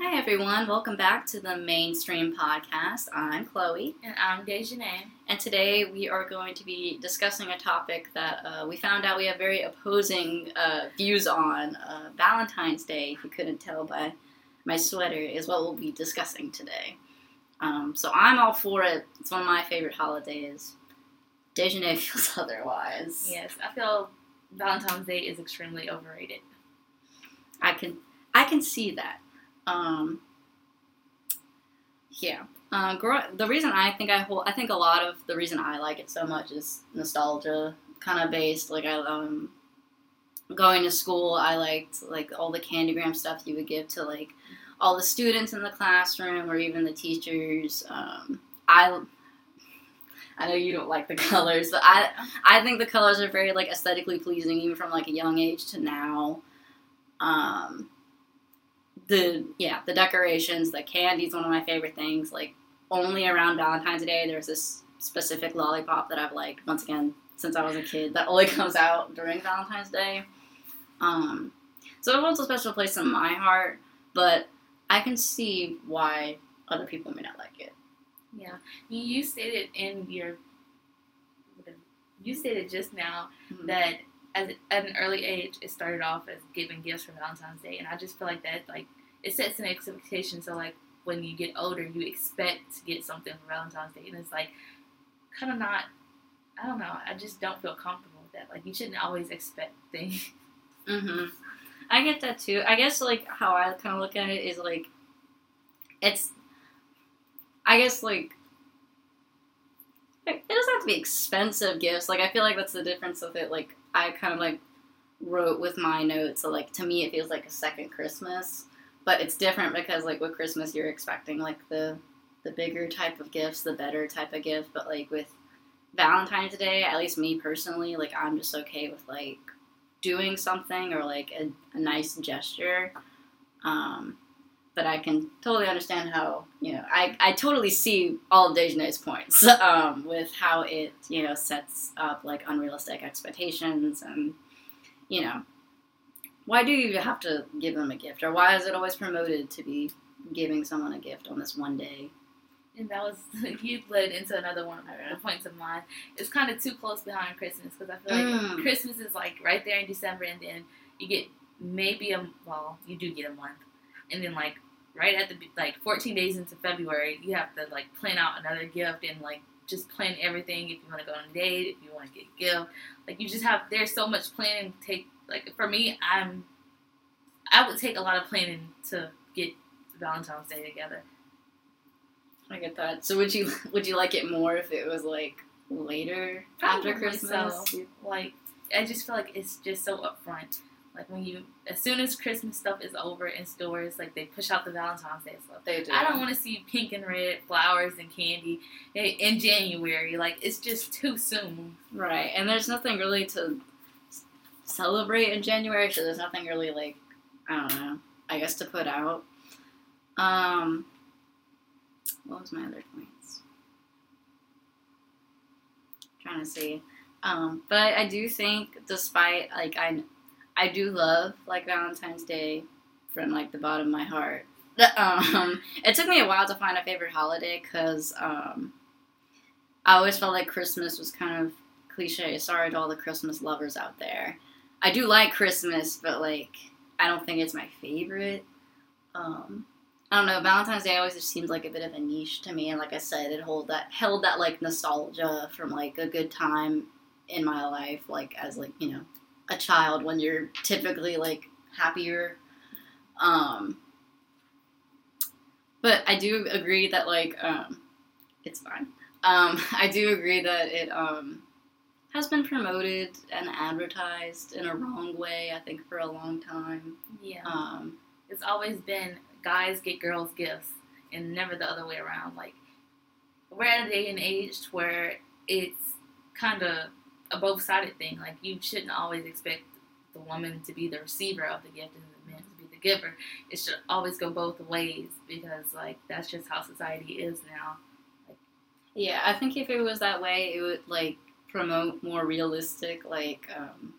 Hi, everyone. Welcome back to the Manestream Podcast. I'm Chloe. And I'm Dejanay. And today we are going to be discussing a topic that uh, we found out we have very opposing uh, views on. Uh, Valentine's Day, if you couldn't tell by my sweater, is what we'll be discussing today. Um, so I'm all for it. It's one of my favorite holidays. Dejanay feels otherwise. Yes, I feel Valentine's Day is extremely overrated. I can I can see that. Um, yeah. Uh, the reason I think I hold, I think a lot of the reason I like it so much is nostalgia kind of based. Like I um, going to school, I liked like all the candygram stuff you would give to like all the students in the classroom or even the teachers. Um, I I know you don't like the colors, but I I think the colors are very like aesthetically pleasing even from like a young age to now. Um, the yeah the decorations the candy's one of my favorite things like only around valentine's day there's this specific lollipop that i've liked once again since i was a kid that only comes out during valentine's day. Um, so it holds a special place in my heart but i can see why other people may not like it. Yeah. You stated in your you stated just now mm-hmm. that as, at an early age, it started off as giving gifts for Valentine's Day, and I just feel like that like it sets an expectation. So like when you get older, you expect to get something for Valentine's Day, and it's like kind of not. I don't know. I just don't feel comfortable with that. Like you shouldn't always expect things. Mhm. I get that too. I guess like how I kind of look at it is like it's. I guess like it doesn't have to be expensive gifts. Like I feel like that's the difference with it. Like I kind of like wrote with my notes. So like to me, it feels like a second Christmas, but it's different because like with Christmas, you're expecting like the the bigger type of gifts, the better type of gift. But like with Valentine's Day, at least me personally, like I'm just okay with like doing something or like a, a nice gesture. Um, but I can totally understand how you know I, I totally see all of Dejanay's points um, with how it you know sets up like unrealistic expectations and you know why do you have to give them a gift or why is it always promoted to be giving someone a gift on this one day and that was you led into another one of my points of mine. It's kind of too close behind Christmas because I feel like mm. Christmas is like right there in December, and then you get maybe a well, you do get a month, and then like right at the like 14 days into February, you have to like plan out another gift and like just plan everything. If you want to go on a date, if you want to get a gift, like you just have there's so much planning. To take like for me, I'm I would take a lot of planning to get Valentine's Day together. I get that. So would you would you like it more if it was like later Probably after Christmas? So. Like I just feel like it's just so upfront. Like when you, as soon as Christmas stuff is over in stores, like they push out the Valentine's Day stuff. They do. I don't want to see pink and red flowers and candy in January. Like it's just too soon. Right, and there's nothing really to celebrate in January, so there's nothing really like I don't know. I guess to put out. Um, what was my other points? I'm trying to see. Um, but I, I do think, despite like I I do love like Valentine's Day from like the bottom of my heart. Um, it took me a while to find a favorite holiday because um, I always felt like Christmas was kind of cliche. Sorry to all the Christmas lovers out there. I do like Christmas, but like I don't think it's my favorite. Um, I don't know. Valentine's Day always just seems like a bit of a niche to me, and like I said, it hold that held that like nostalgia from like a good time in my life, like as like you know a child when you're typically like happier. Um, but I do agree that like um, it's fine. Um, I do agree that it um, has been promoted and advertised in a wrong way. I think for a long time. Yeah. Um, it's always been guys get girls gifts and never the other way around. Like we're at a day and age where it's kind of a both sided thing. Like you shouldn't always expect the woman to be the receiver of the gift and the man to be the giver. It should always go both ways because like that's just how society is now. Like, yeah, I think if it was that way, it would like promote more realistic like um,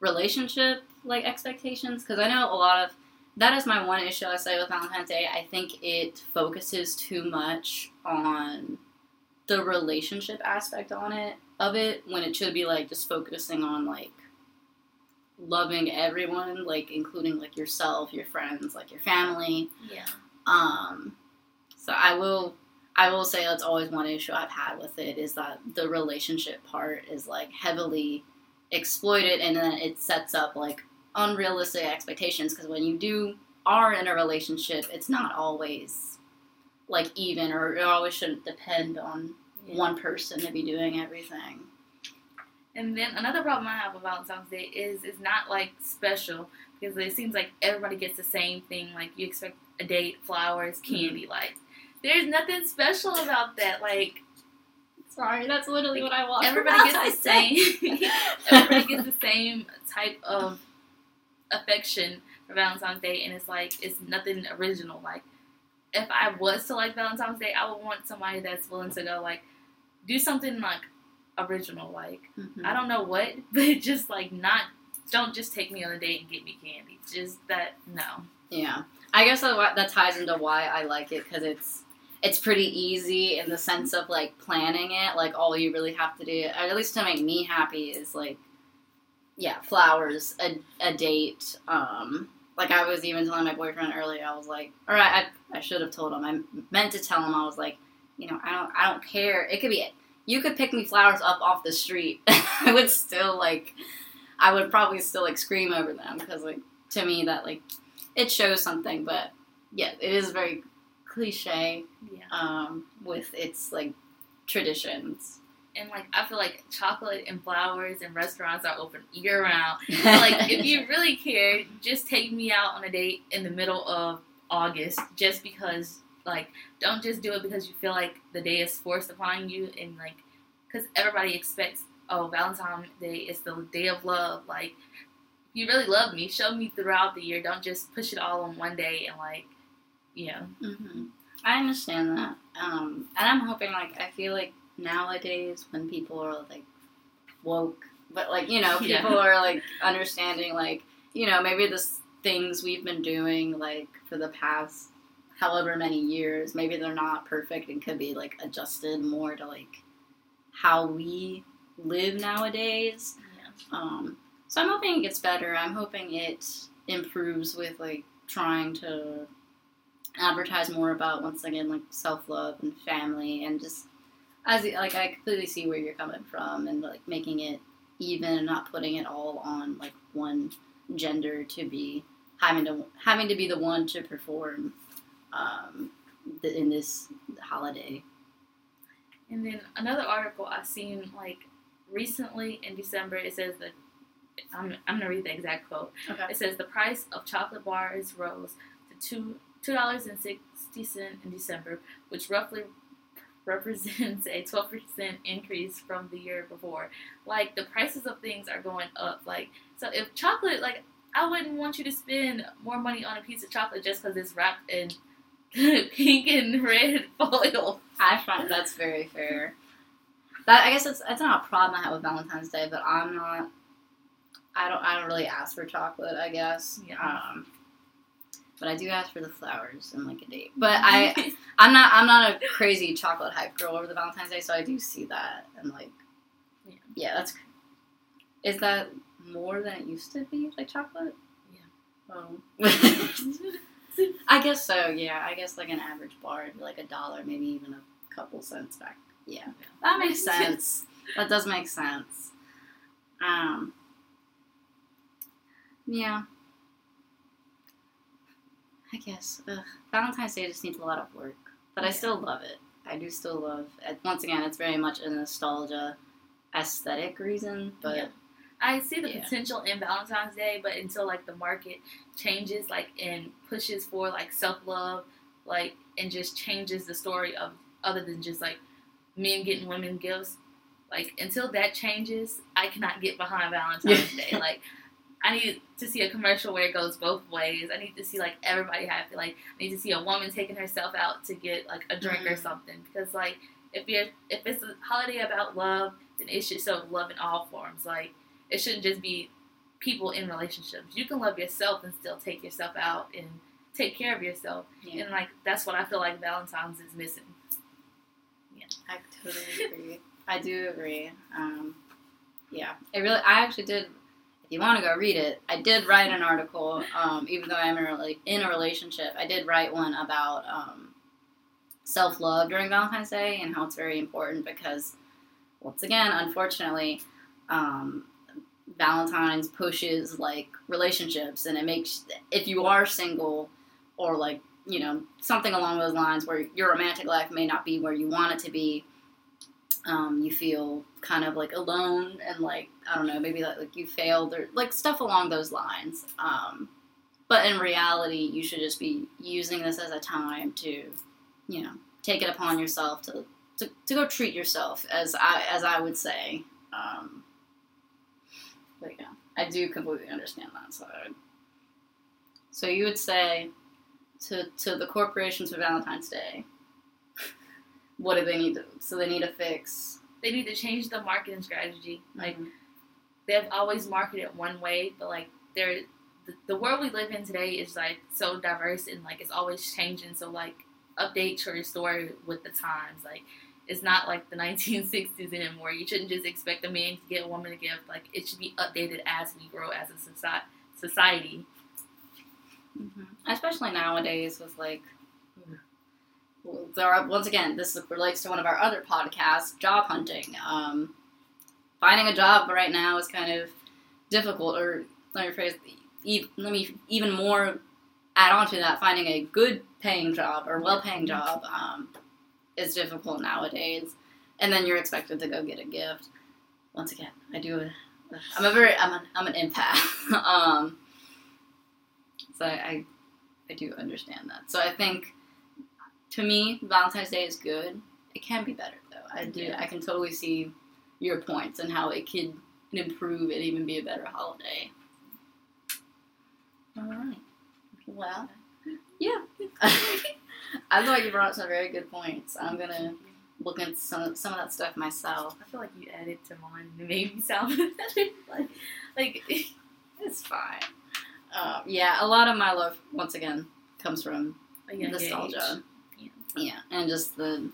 relationship like expectations because I know a lot of that is my one issue I say with Valentine's Day. I think it focuses too much on the relationship aspect on it of it when it should be like just focusing on like loving everyone, like including like yourself, your friends, like your family. Yeah. Um so I will I will say that's always one issue I've had with it is that the relationship part is like heavily exploited and then it sets up like unrealistic expectations because when you do are in a relationship, it's not always like even or it always shouldn't depend on. One person to be doing everything. And then another problem I have with Valentine's Day is it's not like special because it seems like everybody gets the same thing. Like you expect a date, flowers, mm-hmm. candy. Like there's nothing special about that. Like sorry, that's literally what I want. Everybody gets the same. everybody gets the same type of affection for Valentine's Day, and it's like it's nothing original. Like if I was to like Valentine's Day, I would want somebody that's willing to go like do something like original. Like mm-hmm. I don't know what, but just like not. Don't just take me on a date and get me candy. Just that no. Yeah, I guess that, that ties into why I like it because it's it's pretty easy in the sense of like planning it. Like all you really have to do, at least to make me happy, is like yeah, flowers, a, a date. Um, like I was even telling my boyfriend earlier, I was like, all right, I, I should have told him. I meant to tell him. I was like, you know, I don't, I don't care. It could be, you could pick me flowers up off the street. I would still like, I would probably still like scream over them because like to me that like it shows something. But yeah, it is very cliche. Yeah. Um, with its like traditions and like I feel like chocolate and flowers and restaurants are open year round. like if you really care, just take me out on a date in the middle of August, just because. Like, don't just do it because you feel like the day is forced upon you, and like, because everybody expects, oh, Valentine's Day is the day of love. Like, if you really love me, show me throughout the year. Don't just push it all on one day and like, you know. Mm-hmm. I understand that, um, and I'm hoping like I feel like nowadays when people are like woke, but like you know people yeah. are like understanding like you know maybe the things we've been doing like for the past however many years maybe they're not perfect and could be like adjusted more to like how we live nowadays. Yeah. Um, so I'm hoping it gets better. I'm hoping it improves with like trying to advertise more about once again like self love and family and just as like I completely see where you're coming from and like making it even and not putting it all on like one gender to be having to having to be the one to perform um, the, in this holiday. And then another article I've seen like recently in December. It says that I'm, I'm gonna read the exact quote. Okay. It says the price of chocolate bars rose to two two dollars and sixty cent in December, which roughly represents a 12% increase from the year before. Like the prices of things are going up. Like so if chocolate like I wouldn't want you to spend more money on a piece of chocolate just because it's wrapped in pink and red foil. I find that's very fair. That I guess it's it's not a problem I have with Valentine's Day, but I'm not. I don't. I don't really ask for chocolate. I guess. Yeah. Um, but I do ask for the flowers and like a date. But I, I'm not, I'm not a crazy chocolate hype girl over the Valentine's Day, so I do see that and like, yeah, yeah that's. Is that more than it used to be, like chocolate? Yeah. Oh. I guess so. Yeah, I guess like an average bar would be like a dollar, maybe even a couple cents back. Yeah, yeah. that makes sense. that does make sense. Um. Yeah. I guess. Ugh. Valentine's Day just needs a lot of work, but I still love it. I do still love. It. Once again, it's very much a nostalgia, aesthetic reason, but. Yeah. I see the yeah. potential in Valentine's Day, but until like the market changes, like and pushes for like self love, like and just changes the story of other than just like men getting women gifts. Like until that changes, I cannot get behind Valentine's Day. Like I need to see a commercial where it goes both ways. I need to see like everybody happy. Like I need to see a woman taking herself out to get like a drink mm-hmm. or something. Because like if you're if it's a holiday about love, then it should show love in all forms. Like it shouldn't just be people in relationships. You can love yourself and still take yourself out and take care of yourself. Yeah. And like that's what I feel like Valentine's is missing. Yeah, I totally agree. I do agree. Um, yeah, it really. I actually did. If you want to go read it, I did write an article. Um, even though I'm in a, in a relationship, I did write one about um, self love during Valentine's Day and how it's very important because, once again, unfortunately, um, Valentine's pushes like relationships and it makes if you are single or like you know something along those lines where your romantic life may not be where you want it to be um, you feel kind of like alone and like i don't know maybe like, like you failed or like stuff along those lines um, but in reality you should just be using this as a time to you know take it upon yourself to to, to go treat yourself as i as i would say um, but yeah, I do completely understand that side. So you would say to to the corporations for Valentine's Day, what do they need to? So they need to fix. They need to change the marketing strategy. Like mm-hmm. they've always marketed one way, but like they're the, the world we live in today is like so diverse and like it's always changing. So like update your story with the times. Like it's not like the 1960s anymore. You shouldn't just expect a man to get a woman a gift. Like it should be updated as we grow as a society. Mm-hmm. Especially nowadays with like there are once again this relates to one of our other podcasts, job hunting. Um, finding a job right now is kind of difficult, or let me phrase, let me even more add on to that. Finding a good paying job or well paying job um, is difficult nowadays. And then you're expected to go get a gift. Once again, I do. A, I'm a very I'm an I'm an empath. um, so I I do understand that. So I think to me, Valentine's Day is good. It can be better though. I do. Yeah. I can totally see your points and how it could improve and even be a better holiday. All right. Well, yeah. I feel like you brought up some very good points. I'm gonna look into some some of that stuff myself. I feel like you added to mine and made me sound like like it's fine. Um, yeah, a lot of my love once again comes from nostalgia. Yeah. yeah, and just the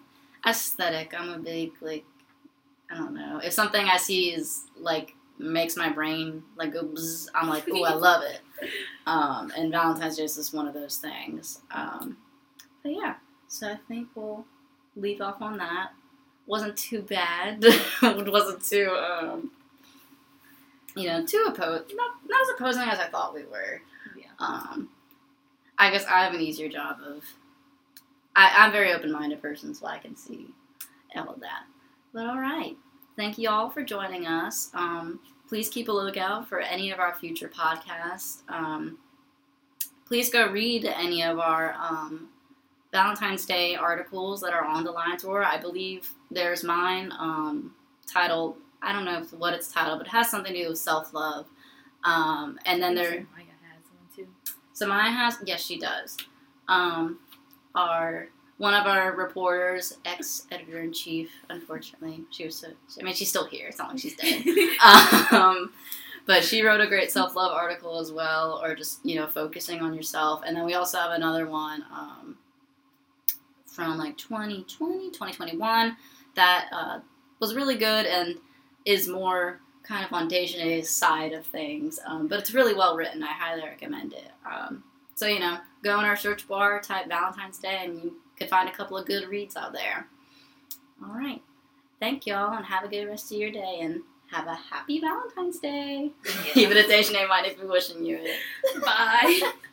aesthetic. I'm a big like I don't know if something I see is like makes my brain like go bzz, I'm like, oh, I love it. Um, and Valentine's Day is just one of those things. Um, but yeah, so I think we'll leave off on that. Wasn't too bad. it wasn't too, um, you know, too opposed. Not, not as opposing as I thought we were. Yeah. Um, I guess I have an easier job of. I, I'm a very open minded person, so I can see all of that. But all right. Thank you all for joining us. Um, please keep a lookout for any of our future podcasts. Um, please go read any of our um, Valentine's Day articles that are on the Line Tour. I believe there's mine um, titled, I don't know what it's titled, but it has something to do with self love. Um, and then there. Maya has one too. So Maya has, yes, she does. Um, our one of our reporters, ex editor in chief, unfortunately, she was so. I mean, she's still here. It's not like she's dead. um, but she wrote a great self love article as well, or just you know focusing on yourself. And then we also have another one. Um, from like 2020, 2021 that uh, was really good and is more kind of on Dejanay's side of things. Um, but it's really well written. I highly recommend it. Um, so, you know, go in our search bar, type Valentine's Day, and you could find a couple of good reads out there. All right. Thank y'all, and have a good rest of your day, and have a happy Valentine's Day. Even if Dejanay might be wishing you it. Bye.